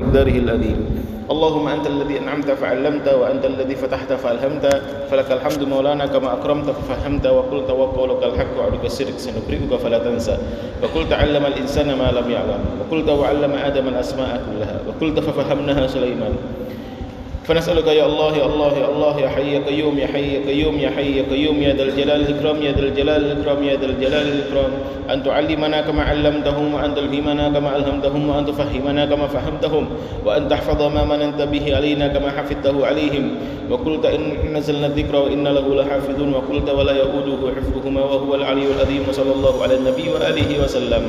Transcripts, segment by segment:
مقداره الأليم اللهم أنت الذي أنعمت فعلمت وأنت الذي فتحت فألهمت. فلك الحمد مولانا كما أكرمت ففهمت وقلت وقولك الحق وعدك السرك سنقرئك فلا تنسى. وقلت علم الإنسان ما لم يعلم. وقلت وعلم آدم الأسماء كلها. وقلت ففهمناها سليمان. فنسألك يا الله يا الله يا الله يا حي يا قيوم يا حي يا قيوم يا حي يا قيوم يا ذا الجلال الإكرام يا ذا الجلال الإكرام يا ذا الجلال الإكرام. أن تعلمنا كما علمتهم وأن تلهمنا كما ألهمتهم وأن تفهمنا كما فهمتهم وأن تحفظ ما مننت به علينا كما حفظته عليهم. وقلت إن نزلنا الذكر وإن له لحافظون. وقلت ولا يؤوده حفظهما وهو العلي العظيم وصلى الله على النبي وآله وسلم.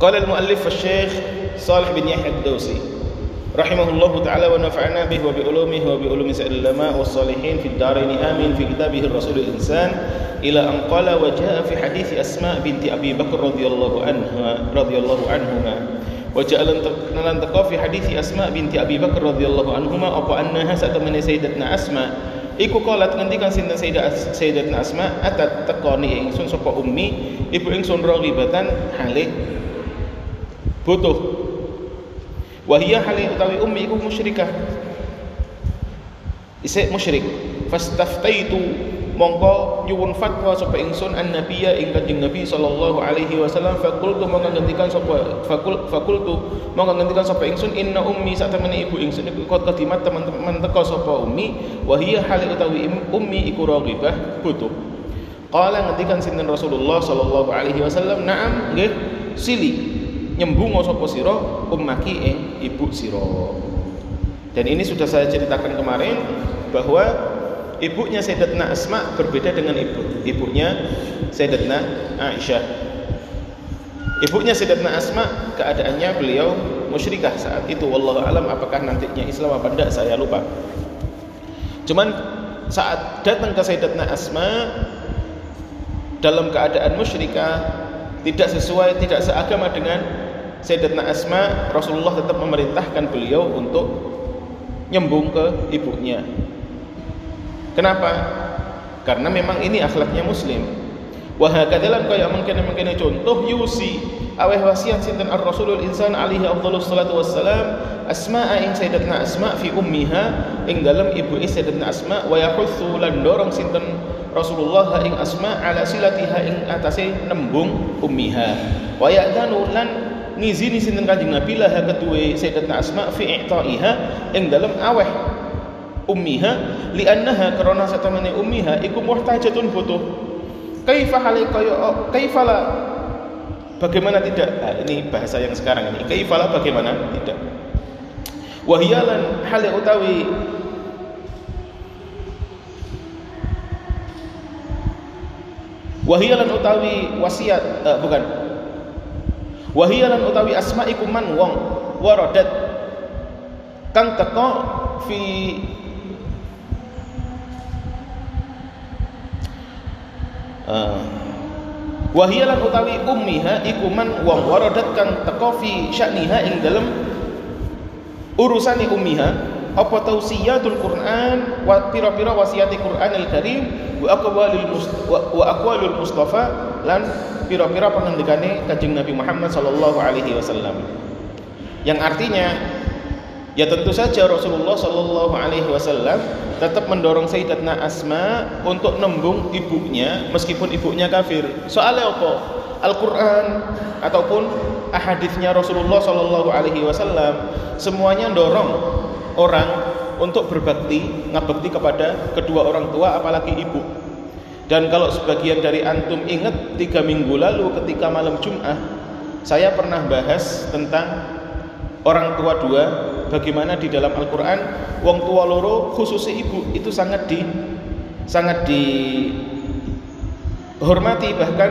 قال المؤلف الشيخ صالح بن يحيى الدوسي rahimahullahu taala wa nafa'ana bihi wa bi ulumihi wa bi ulumi sa'il ulama wassalihin fid darain amin fi kitabihi rasulul insan ila an qala wa jaa fi hadits asma binti abi bakr radhiyallahu anha radhiyallahu anhuma. Wa ja'alan lan taqa fi hadits asma binti abi bakr radhiyallahu anhuma apa annaha satamani sayyidatna asma? Iku kalat ngendikan sinten Sayyidat Sayyidatna Asma? Atat tekoni ingsun sapa ummi? Ibu ingsun ragibatan halik. Butuh. Wahia hali utawi ummi iku musyrikah. Isik musyrik. Fastaftaitu mongko nyuwun fatwa sapa ingsun an nabiyya ing kanjeng nabi sallallahu alaihi wasallam fakultu mongko ngendikan sapa fakul fakultu mongko ngendikan sapa ingsun inna ummi sak temene ibu ingsun iku kot kadimat teman-teman teka sapa ummi wa hiya utawi ummi iku raghibah butuh qala ngendikan sinten Rasulullah sallallahu alaihi wasallam na'am nggih sili nyembung sapa sira ummaki ing ibu sira. Dan ini sudah saya ceritakan kemarin bahwa ibunya Sayyidatna Asma berbeda dengan ibu ibunya Sayyidatna Aisyah. Ibunya Sayyidatna Asma keadaannya beliau musyrikah saat itu wallahu alam apakah nantinya Islam apa enggak saya lupa. Cuman saat datang ke Sayyidatna Asma dalam keadaan musyrikah tidak sesuai tidak seagama dengan Sayyidatna Asma Rasulullah tetap memerintahkan beliau untuk nyembung ke ibunya. Kenapa? karena memang ini akhlaknya muslim. Wahakadalan kaya mungkin mungkin contoh yusi aweh wasiat sinten ar rasulul insan alaihi afdhalus salatu wassalam asma'a ing sayyidatna asma fi ummiha ing dalam ibu sayyidatna asma wa yahutsu lan dorong sinten Rasulullah ing asma ala silatiha ing atase nembung ummiha. Wa ya'danu lan ngizini sinten Kanjeng Nabi lah ketuwe Sayyidatna Asma fi i'ta'iha ing dalam aweh ummiha li'annaha karena satamane ummiha iku muhtajatun butuh. Kaifa hale kaya kaifala bagaimana tidak? Nah, ini bahasa yang sekarang ini. Kaifala bagaimana? Tidak. Wahyalan hale utawi wahyalan utawi wasiat uh, bukan Wahiyalan utawi asma iku man wong waradat. Kang teko fi uh, Wahiyalan utawi ummiha iku man wong waradat kang teko fi sya'niha ing dalem urusane ummiha apa tausiyatul Quran wa pira-pira wasiat Quranil Karim wa aqwalul wa aqwalul Mustafa lan pira-pira pengendikane Kanjeng Nabi Muhammad sallallahu alaihi wasallam. Yang artinya ya tentu saja Rasulullah sallallahu alaihi wasallam tetap mendorong Sayyidatna Asma untuk nembung ibunya meskipun ibunya kafir. Soalnya apa? Al-Qur'an ataupun ahaditsnya Rasulullah sallallahu alaihi wasallam semuanya dorong orang untuk berbakti, ngabakti kepada kedua orang tua apalagi ibu. Dan kalau sebagian dari antum ingat tiga minggu lalu ketika malam Jum'ah saya pernah bahas tentang orang tua dua bagaimana di dalam Al-Quran wong tua loro khususnya ibu itu sangat di sangat dihormati. Bahkan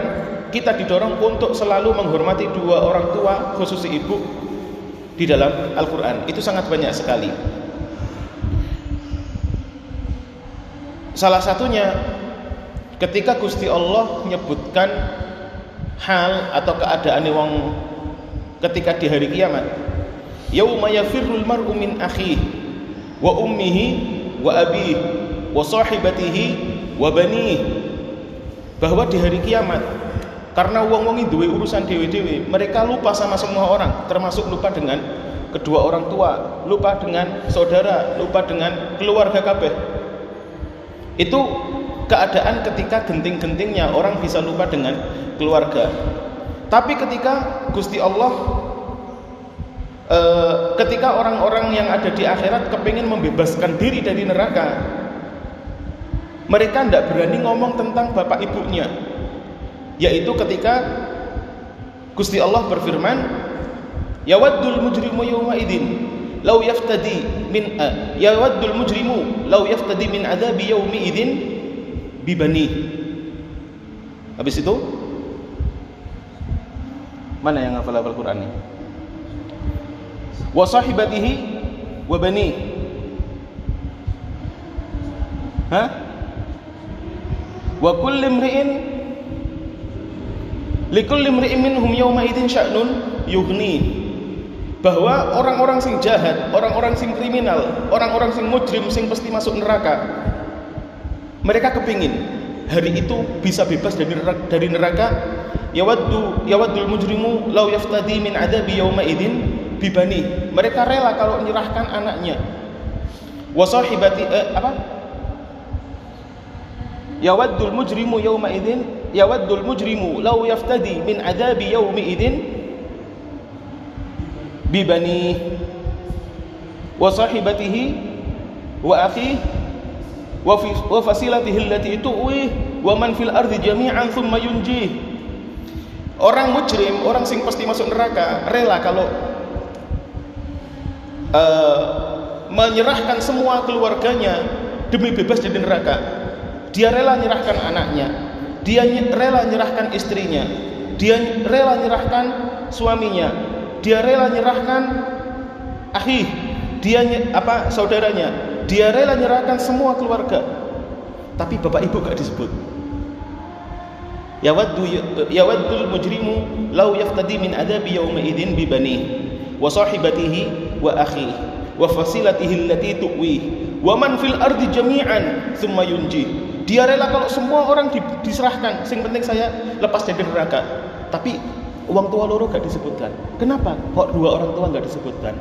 kita didorong untuk selalu menghormati dua orang tua khususnya ibu di dalam Al-Quran. Itu sangat banyak sekali. Salah satunya ketika Gusti Allah menyebutkan hal atau keadaan wong ketika di hari kiamat yauma yafirrul mar'u min akhihi wa ummihi wa abihi wa sahibatihi wa banihi bahwa di hari kiamat karena wong-wong duwe urusan dewe-dewe mereka lupa sama semua orang termasuk lupa dengan kedua orang tua, lupa dengan saudara, lupa dengan keluarga kabeh. Itu keadaan ketika genting-gentingnya orang bisa lupa dengan keluarga. Tapi ketika Gusti Allah eh, ketika orang-orang yang ada di akhirat kepingin membebaskan diri dari neraka, mereka tidak berani ngomong tentang bapak ibunya, yaitu ketika Gusti Allah berfirman, "Yawaddul mujrimu yawma idzin law yaftadi min uh, yawaddul mujrimu law yaftadi min adabi yawmi idzin bibani." Habis itu mana yang hafal-hafal Quran ini? Wa sahibatihi wa bani. Hah? Wa kulli imri'in likulli imri'in minhum yawma idzin sya'nun yughni bahwa orang-orang sing jahat, orang-orang sing kriminal, orang-orang sing mujrim sing pasti masuk neraka. Mereka kepingin hari itu bisa bebas dari neraka, dari neraka. Yawaddu yawaddul mujrimu law yaftadi min adabi yawma idzin bibani. Mereka rela kalau menyerahkan anaknya. Wa sahibati eh, apa? Yawaddul mujrimu yawma idzin yawaddul mujrimu law yaftadi min adabi yawmi idzin bibani wa sahibatihi wa akhihi wa fasilatihi allati tuwi wa man fil ardi jami'an thumma orang mujrim orang sing pasti masuk neraka rela kalau uh, menyerahkan semua keluarganya demi bebas dari neraka. Dia rela menyerahkan anaknya dia rela menyerahkan istrinya dia rela menyerahkan suaminya dia rela menyerahkan akhi dia apa saudaranya dia rela menyerahkan semua keluarga tapi bapak ibu gak disebut yawaddu yawaddul mujrimu law yaftadi min adabi yawma idzin bi bani wa sahibatihi wa akhi wa fasilatihi allati tuwi wa man fil ardi jami'an thumma yunji dia rela kalau semua orang di, diserahkan. Sing penting saya lepas dari neraka. Tapi uang tua loro gak disebutkan. Kenapa? Kok dua orang tua gak disebutkan?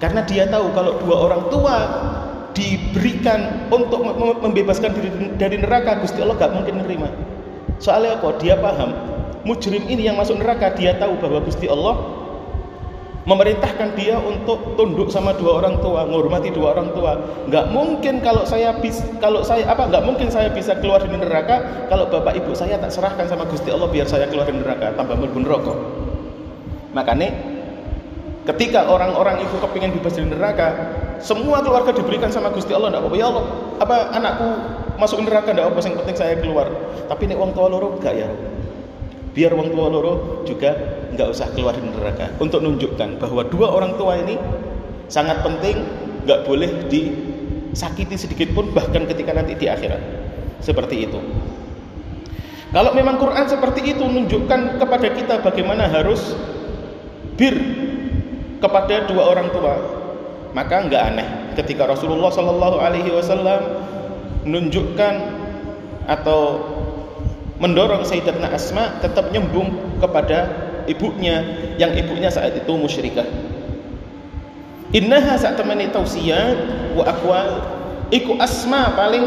Karena dia tahu kalau dua orang tua diberikan untuk membebaskan diri dari neraka, Gusti Allah gak mungkin menerima. Soalnya apa? Dia paham mujrim ini yang masuk neraka dia tahu bahwa Gusti Allah memerintahkan dia untuk tunduk sama dua orang tua, menghormati dua orang tua. Nggak mungkin kalau saya bisa, kalau saya apa? Nggak mungkin saya bisa keluar dari neraka kalau bapak ibu saya tak serahkan sama Gusti Allah biar saya keluar dari neraka tanpa berbun rokok. Makanya ketika orang-orang itu kepingin bebas dari neraka, semua keluarga diberikan sama Gusti Allah. Nggak apa-apa ya Allah, apa anakku masuk neraka nggak apa, yang penting saya keluar. Tapi ini uang tua loro gak ya? biar orang tua loro juga nggak usah keluar dari neraka untuk menunjukkan bahwa dua orang tua ini sangat penting nggak boleh disakiti sedikit pun bahkan ketika nanti di akhirat seperti itu kalau memang Quran seperti itu menunjukkan kepada kita bagaimana harus bir kepada dua orang tua maka nggak aneh ketika Rasulullah Shallallahu Alaihi Wasallam menunjukkan atau mendorong Sayyidatna Asma tetap nyembung kepada ibunya yang ibunya saat itu musyrikah. Innaha saat temani tausiat wa akwal iku asma paling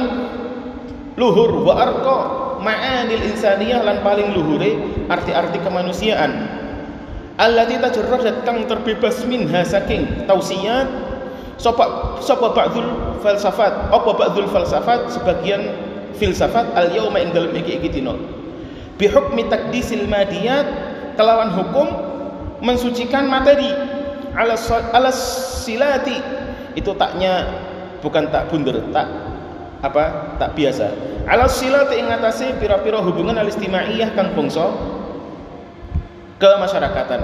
luhur wa arqa ma'anil insaniyah lan paling luhure arti-arti kemanusiaan allati tajarradat kang terbebas minha saking tausiat sapa sapa ba'dul falsafat? Apa ba'dul falsafat? Sebagian filsafat al yauma ing dalem iki iki dina. Bi hukmi takdisil madiyat kelawan hukum mensucikan materi. Ala ala silati. Itu taknya bukan tak bunder tak apa tak biasa. Ala silati ing atase pira-pira hubungan al istimaiyah kang bangsa kemasyarakatan.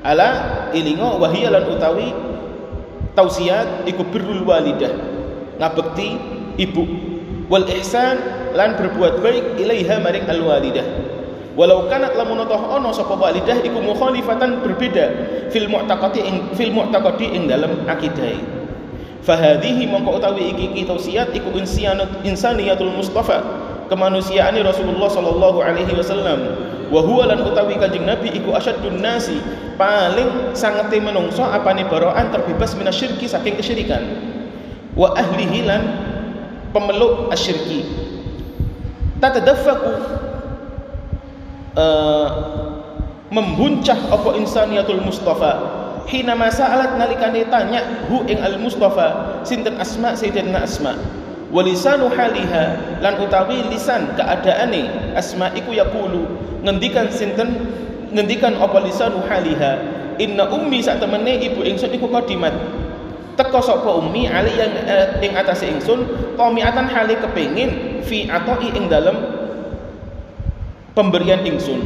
Ala ilingo wahiyalan utawi tausiat iku birrul walidah. Ngabekti ibu. Wal ihsan lan berbuat baik ilaiha maring al walidah. Walau kanat lamun toh ono sapa walidah iku mukhalifatan berbeda fil mu'taqadi ing fil mu'taqadi ing dalam akidah. Fahadhihi mongko utawi iki tausiat iku insaniyatul mustafa kemanusiaan Rasulullah sallallahu alaihi wasallam. Wa huwa lan utawi kanjeng Nabi iku asyaddun nasi paling sangat menungso apane baroan terbebas minasyirki saking kesyirikan. Wa ahlihi lan pemeluk asyirki. Tatadaffaku uh, membuncah apa insaniyatul mustafa. Hina alat nalikane tanya hu ing al mustafa sinten asma sayyidina asma walisanu haliha lan utawi lisan keadaane asma iku yaqulu ngendikan sinten ngendikan apa lisanu haliha inna ummi sak temene ibu ingsun iku qadimat. Teko sapa ummi ali yang eh, ing atase ingsun qamiatan hali kepengin fi atoi ing dalem pemberian ingsun.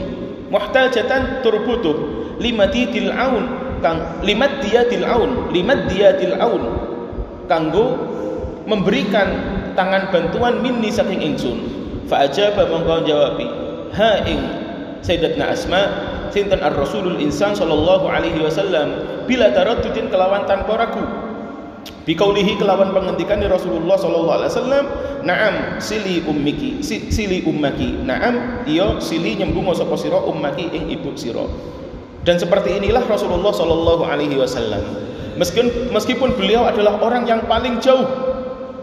Muhtajatan turbutuh limati til aun kang limat dia til aun limat dia til aun kanggo memberikan tangan bantuan minni saking ingsun fa ajaba mongko jawabi ha ing sayyidatna asma sinten ar-rasulul insan sallallahu alaihi wasallam bila taraddudin kelawan tanpa ragu Bikaulihi kelawan penghentikan di Rasulullah sallallahu alaihi wasallam, "Na'am, sili ummiki, si, sili ummaki." Na'am, iyo sili nyembung sapa sira ummaki ing ibu sira. Dan seperti inilah Rasulullah sallallahu alaihi wasallam. Meskipun meskipun beliau adalah orang yang paling jauh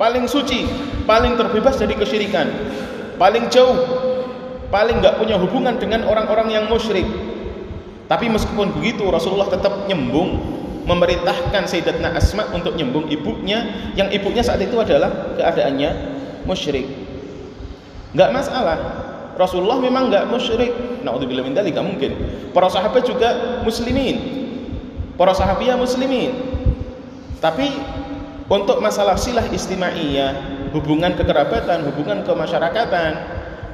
paling suci, paling terbebas dari kesyirikan, paling jauh, paling nggak punya hubungan dengan orang-orang yang musyrik. Tapi meskipun begitu Rasulullah tetap nyembung memerintahkan Sayyidatna Asma untuk nyembung ibunya yang ibunya saat itu adalah keadaannya musyrik. Nggak masalah. Rasulullah memang nggak musyrik. Nauzubillah min dzalik mungkin. Para sahabat juga muslimin. Para sahabiah muslimin. Tapi untuk masalah silah istimaiyah, hubungan kekerabatan, hubungan kemasyarakatan,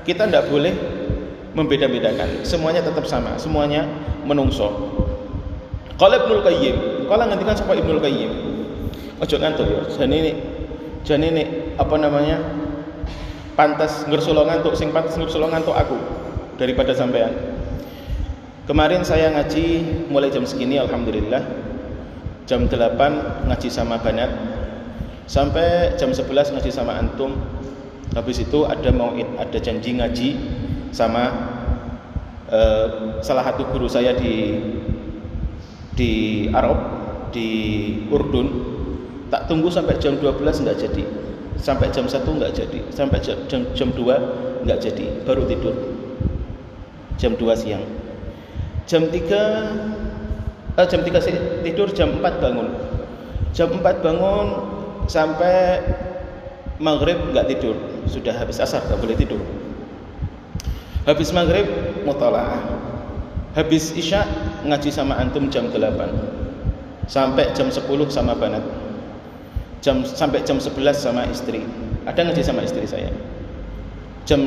kita tidak boleh membeda-bedakan. Semuanya tetap sama, semuanya menungso. Kalau Ibnul Qayyim, kalau ngantikan siapa Ibnul Qayyim, ojo ngantuk ya. Jadi ini, jadi ini apa namanya? Pantas ngersulo ngantuk, sing pantas ngersulo ngantuk aku daripada sampean. Kemarin saya ngaji mulai jam segini alhamdulillah. Jam 8 ngaji sama banyak sampai jam 11 ngaji sama antum. Habis itu ada mau ada janji ngaji sama uh, salah satu guru saya di di Arab di Urdun. Tak tunggu sampai jam 12 nggak jadi. Sampai jam 1 nggak jadi. Sampai jam, jam, jam 2 nggak jadi. Baru tidur. Jam 2 siang. Jam 3 eh, jam 3 tidur jam 4 bangun. Jam 4 bangun sampai maghrib nggak tidur. Sudah habis asar nggak boleh tidur. Habis maghrib mutalaah. Habis isya ngaji sama antum jam 8 sampai jam 10 sama banat. Jam sampai jam 11 sama istri. Ada ngaji sama istri saya. Jam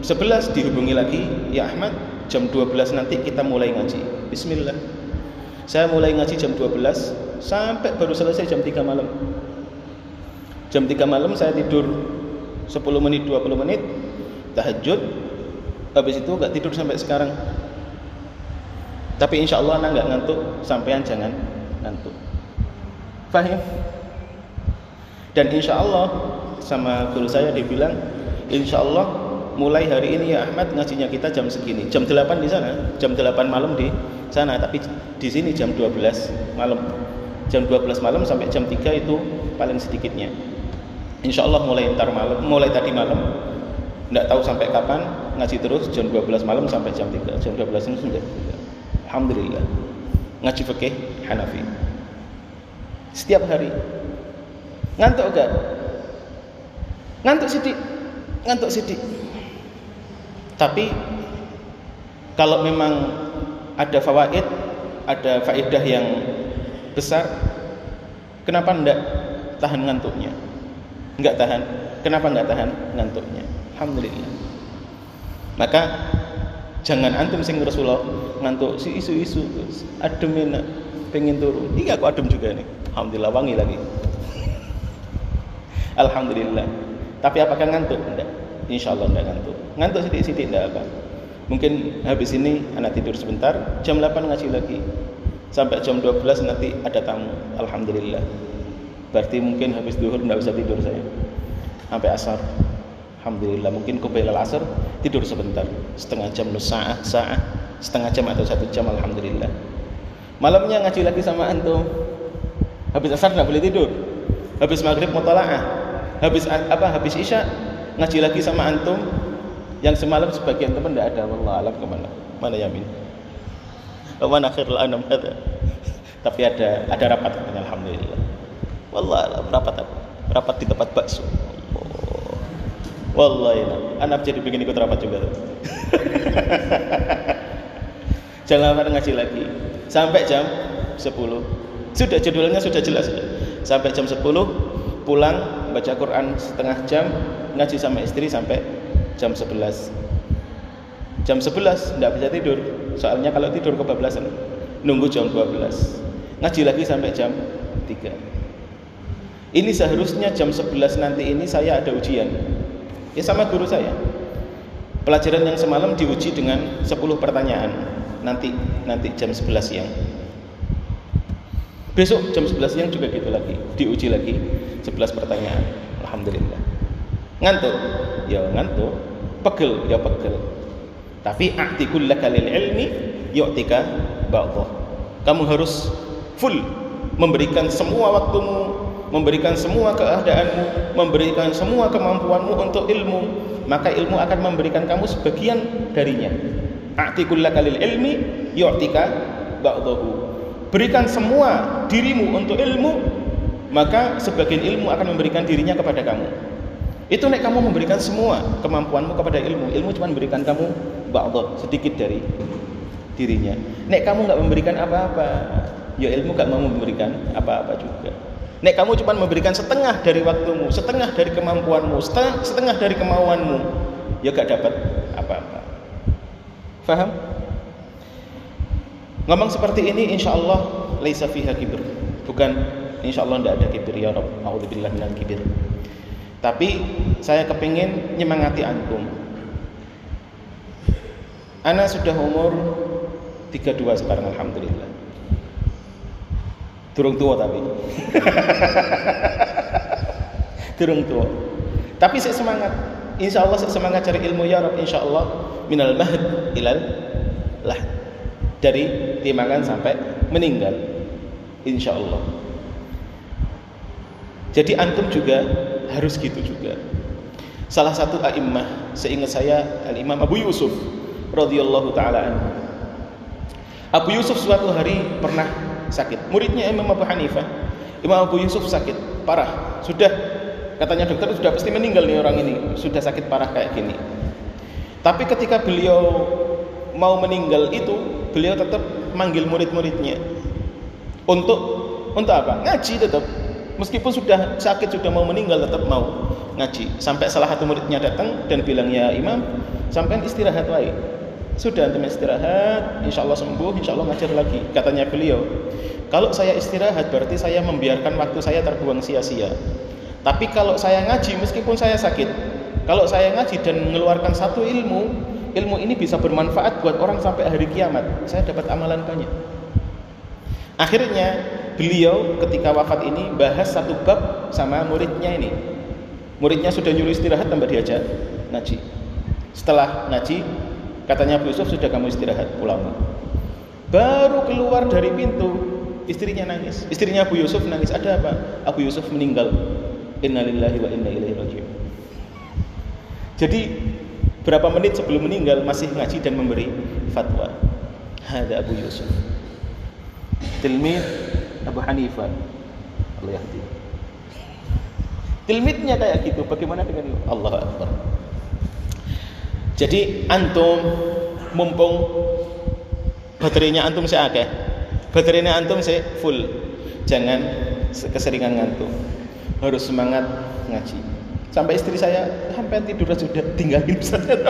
11 dihubungi lagi ya Ahmad jam 12 nanti kita mulai ngaji. Bismillah. Saya mulai ngaji jam 12 sampai baru selesai jam 3 malam jam 3 malam saya tidur 10 menit 20 menit tahajud. Habis itu gak tidur sampai sekarang. Tapi insya Allah anak gak ngantuk sampean jangan ngantuk. Fahim? Dan insya Allah sama guru saya dibilang insya Allah mulai hari ini ya Ahmad ngajinya kita jam segini. Jam 8 di sana jam 8 malam di sana tapi di sini jam 12 malam. Jam 12 malam sampai jam 3 itu paling sedikitnya Insya Allah mulai ntar malam, mulai tadi malam, tidak tahu sampai kapan ngaji terus jam 12 malam sampai jam 3 jam 12 ini sudah Alhamdulillah. Ngaji fikih Hanafi. Setiap hari. Ngantuk gak ngantuk sidik. Ngantuk sidik. Tapi kalau memang ada fawaid ada faedah yang besar kenapa ndak tahan ngantuknya Enggak tahan. Kenapa enggak tahan? Ngantuknya. Alhamdulillah. Maka jangan antum sing Rasulullah ngantuk si isu-isu adem enak pengen turun. Iya aku adem juga nih. Alhamdulillah wangi lagi. Alhamdulillah. Tapi apakah ngantuk? Enggak. Insya Allah enggak ngantuk. Ngantuk sedikit-sedikit enggak apa. Mungkin habis ini anak tidur sebentar, jam 8 ngaji lagi. Sampai jam 12 nanti ada tamu. Alhamdulillah berarti mungkin habis duhur tidak bisa tidur saya. Sampai asar. Alhamdulillah mungkin kubailal asar tidur sebentar. Setengah jam nus saah saah setengah jam atau satu jam Alhamdulillah. Malamnya ngaji lagi sama antum. Habis asar nggak boleh tidur. Habis maghrib mutalaah habis apa habis isya ngaji lagi sama antum. Yang semalam sebagian teman tidak ada. Wallah alam ke mana? Mana yamin? Mana akhirul anam tapi ada ada rapat alhamdulillah wallah rapat apa rapat di tempat bakso Wallahi, anak jadi bikin ikut rapat juga. Jangan lama ngaji lagi. Sampai jam 10. Sudah jadwalnya sudah jelas. Sampai jam 10 pulang baca Quran setengah jam, ngaji sama istri sampai jam 11. Jam 11 tidak bisa tidur. Soalnya kalau tidur kebablasan. Nunggu jam 12. Ngaji lagi sampai jam 3. Ini seharusnya jam 11 nanti ini saya ada ujian Ya sama guru saya. Pelajaran yang semalam diuji dengan 10 pertanyaan. Nanti nanti jam 11 siang. Besok jam 11 siang juga gitu lagi, diuji lagi 11 pertanyaan. Alhamdulillah. Ngantuk? Ya ngantuk. Pegel? Ya pegel. Tapi a'tikul lakalil ilmi yu'tika ba'dhah. Kamu harus full memberikan semua waktumu memberikan semua keadaanmu, memberikan semua kemampuanmu untuk ilmu, maka ilmu akan memberikan kamu sebagian darinya. A'tikullakalil ilmi yu'tika ba'dahu. Berikan semua dirimu untuk ilmu, maka sebagian ilmu akan memberikan dirinya kepada kamu. Itu nek kamu memberikan semua kemampuanmu kepada ilmu, ilmu cuma memberikan kamu ba'dah, sedikit dari dirinya. Nek kamu nggak memberikan apa-apa, ya ilmu gak mau memberikan apa-apa juga. Nek kamu cuma memberikan setengah dari waktumu, setengah dari kemampuanmu, setengah, setengah dari kemauanmu, ya gak dapat apa-apa. Faham? Ngomong seperti ini insya Allah laisa fiha kibir. Bukan insya Allah tidak ada kibir ya Rabb. A'udzubillah minal kibir. Tapi saya kepingin nyemangati antum. Ana sudah umur 32 sekarang alhamdulillah. Turung tua tapi. Turung tua. Tapi saya semangat. Insya Allah saya semangat cari ilmu ya Rabb. Insya Allah minal mahd ilal lah. Dari timangan sampai meninggal. Insya Allah. Jadi antum juga harus gitu juga. Salah satu a'immah, seingat saya Al-Imam Abu Yusuf radhiyallahu taala Abu Yusuf suatu hari pernah sakit. Muridnya Imam Abu Hanifah, Imam Abu Yusuf sakit parah. Sudah katanya dokter sudah pasti meninggal nih orang ini, sudah sakit parah kayak gini. Tapi ketika beliau mau meninggal itu, beliau tetap manggil murid-muridnya untuk untuk apa? Ngaji tetap. Meskipun sudah sakit sudah mau meninggal tetap mau ngaji. Sampai salah satu muridnya datang dan bilang ya Imam, sampai istirahat wae sudah antum istirahat, insya Allah sembuh, insya Allah ngajar lagi. Katanya beliau, kalau saya istirahat berarti saya membiarkan waktu saya terbuang sia-sia. Tapi kalau saya ngaji meskipun saya sakit, kalau saya ngaji dan mengeluarkan satu ilmu, ilmu ini bisa bermanfaat buat orang sampai hari kiamat. Saya dapat amalan banyak. Akhirnya beliau ketika wafat ini bahas satu bab sama muridnya ini. Muridnya sudah nyuruh istirahat tambah diajak ngaji. Setelah ngaji, Katanya Abu Yusuf sudah kamu istirahat pulang. Baru keluar dari pintu istrinya nangis. Istrinya Abu Yusuf nangis. Ada apa? Abu Yusuf meninggal. Innalillahi wa inna ilaihi rajiun. Jadi berapa menit sebelum meninggal masih ngaji dan memberi fatwa. Hada Abu Yusuf. Tilmid Abu Hanifah. Allah yahdi. Tilmidnya kayak gitu. Bagaimana dengan Allah Akbar? Jadi antum mumpung baterainya antum saya akeh. Baterainya antum saya full. Jangan keseringan ngantuk. Harus semangat ngaji. Sampai istri saya sampai tidur sudah tinggalin saja.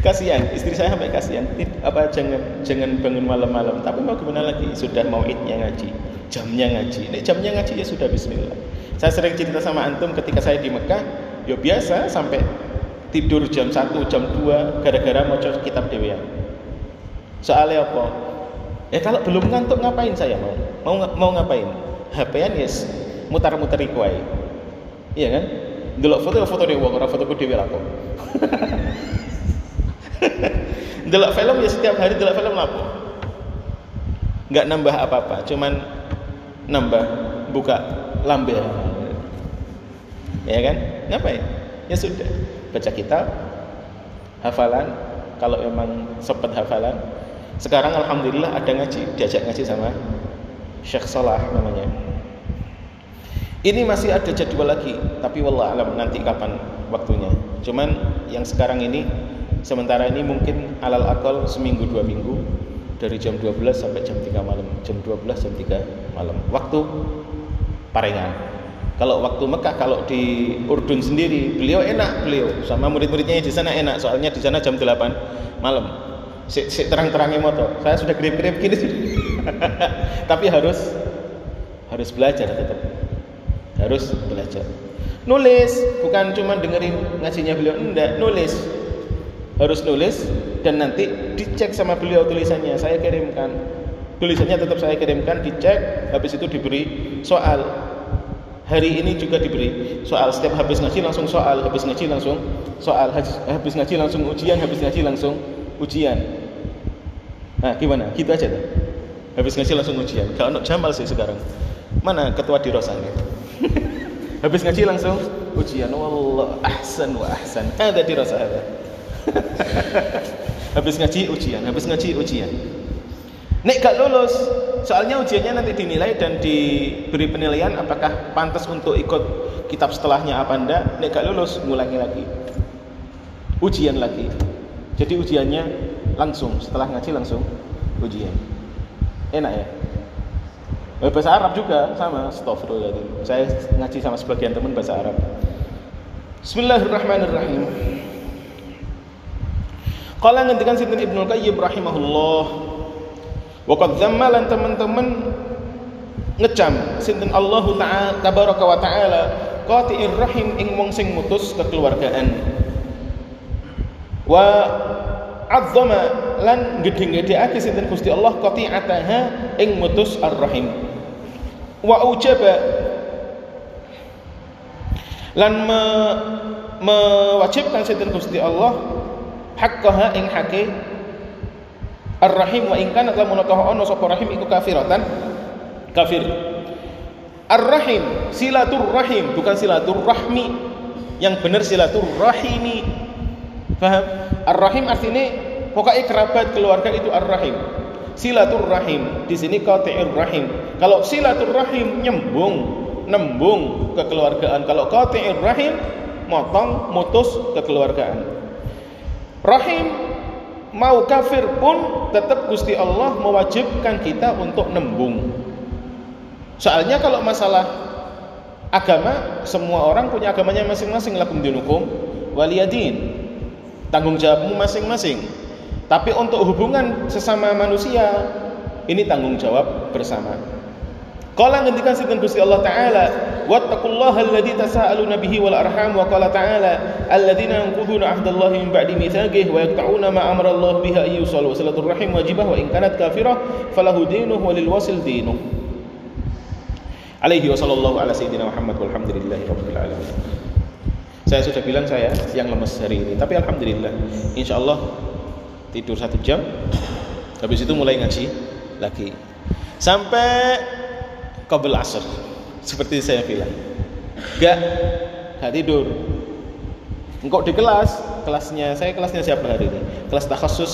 kasihan istri saya sampai kasihan apa jangan jangan bangun malam-malam tapi mau gimana lagi sudah mau idnya ngaji jamnya ngaji Nek jamnya ngaji ya sudah Bismillah saya sering cerita sama antum ketika saya di Mekah ya biasa sampai tidur jam 1, jam 2 gara-gara mau kitab dewa. Soalnya apa? ya kalau belum ngantuk ngapain saya mau? mau, mau ngapain? HP-an yes. Mutar-muter ikuai iya kan? delok foto foto dewa ora fotoku dhewe lah kok. Film ya setiap hari delok film apa? Nggak nambah apa-apa cuman nambah buka lambe. Ya kan? Ngapain? Ya sudah baca kitab hafalan kalau memang sempat hafalan. Sekarang alhamdulillah ada ngaji diajak ngaji sama Syekh Salah namanya. Ini masih ada jadwal lagi tapi wallah alam nanti kapan waktunya. Cuman yang sekarang ini sementara ini mungkin alal akal seminggu dua minggu dari jam 12 sampai jam 3 malam. Jam 12 jam 3 malam. Waktu parengan kalau waktu Mekah kalau di Urdun sendiri beliau enak beliau. Sama murid-muridnya di sana enak soalnya di sana jam 8 malam. Si, si terang-terangnya motor. Saya sudah grip-grip gini. Tapi harus harus belajar tetap. Harus belajar. Nulis bukan cuma dengerin ngajinya beliau enggak. Nulis. Harus nulis dan nanti dicek sama beliau tulisannya. Saya kirimkan. Tulisannya tetap saya kirimkan dicek habis itu diberi soal hari ini juga diberi soal setiap habis ngaji langsung soal habis ngaji langsung soal habis ngaji langsung ujian habis ngaji langsung ujian. Nah gimana? Gitu aja tuh. Habis ngaji langsung ujian. Kalau untuk Jamal sih sekarang. Mana ketua di Rosanya habis ngaji langsung ujian. Wallah ahsan wa ahsan. Ada di ada habis ngaji ujian habis ngaji ujian nek gak lulus soalnya ujiannya nanti dinilai dan diberi penilaian apakah pantas untuk ikut kitab setelahnya apa enggak nek gak lulus ngulangi lagi ujian lagi jadi ujiannya langsung setelah ngaji langsung ujian enak ya Eh, bahasa Arab juga sama, astagfirullahaladzim. Saya ngaji sama sebagian teman bahasa Arab. Bismillahirrahmanirrahim. Qala ngendikan Sinten Ibnu Qayyim rahimahullah. Wa qad lan teman-teman ngecam sinten Allah taala tabaraka wa taala qati'ir rahim ing wong sing mutus kekeluargaan. Wa azzama lan gedhe-gedheake sinten Gusti Allah qati'ataha ing mutus ar-rahim wa ujaba lan me, mewajibkan sinten Gusti Allah haqqaha ing hake Ar-Rahim wa in kana lamun ono sapa rahim iku kafiratan. Kafir. Ar-Rahim silatur rahim bukan silatur rahmi yang benar silatur rahimi paham Ar-Rahim artinya pokoknya kerabat keluarga itu Ar-Rahim. Silaturrahim di sini qati'ir rahim kalau silaturrahim nyembung nembung kekeluargaan. Kalau qati'ir rahim motong mutus kekeluargaan. Rahim mau kafir pun tetap Gusti Allah mewajibkan kita untuk nembung. Soalnya kalau masalah agama semua orang punya agamanya masing-masing lakum dinukum waliyadin. Tanggung jawabmu masing-masing. Tapi untuk hubungan sesama manusia ini tanggung jawab bersama. Qala ngendikan sinten Gusti Allah taala, Saya sudah bilang saya yang lemes hari ini, tapi alhamdulillah insyaallah tidur satu jam habis itu mulai ngaji lagi. Sampai kabel asr seperti saya bilang gak gak tidur. Engkau di kelas kelasnya saya kelasnya siapa hari ini? Kelas takhasus.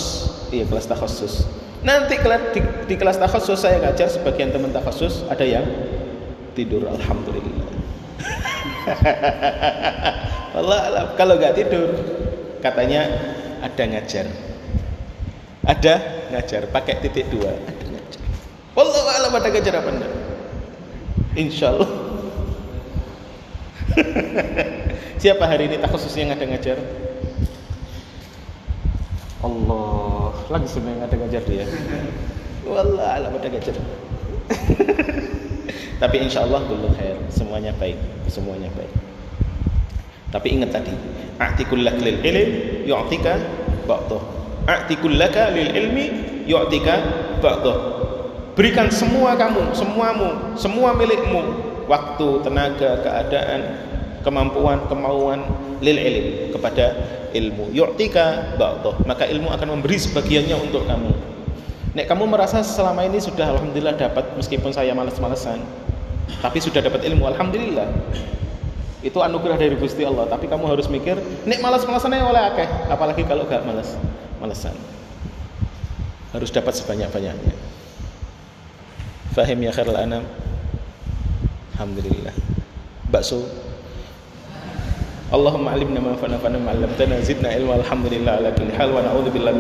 Iya kelas takhasus. Nanti di, di kelas takhasus saya ngajar sebagian teman takhasus ada yang tidur alhamdulillah. Allah kalau gak tidur katanya ada ngajar. Ada ngajar pakai titik dua ada ngajar. Wallahu alam ada ngajar apa enggak insyaallah. Siapa hari ini tak khususnya yang ada ngajar Allah langsung yang ada ngajar dia. Wallahu alam ada ngajar. Tapi insya Allah dulu khair semuanya baik semuanya baik. Tapi ingat tadi a'tikullak lil ilm yu'tika ba'dahu a'tikul laka lil ilmi yu'tika ba'dah berikan semua kamu semuamu semua milikmu. Waktu tenaga keadaan kemampuan kemauan lil ilm kepada ilmu. Yu'tika ba'dhah maka ilmu akan memberi sebagiannya untuk kamu. Nek kamu merasa selama ini sudah alhamdulillah dapat meskipun saya malas-malesan tapi sudah dapat ilmu alhamdulillah. Itu anugerah dari Gusti Allah. Tapi kamu harus mikir nek malas-malasan oleh akeh apalagi kalau gak malas malesan harus dapat sebanyak-banyaknya fahim ya khairul anam alhamdulillah bakso Allahumma alimna ma fa'na fa'na ma'allamtana zidna ilma alhamdulillah ala kulli hal wa na'udzu billahi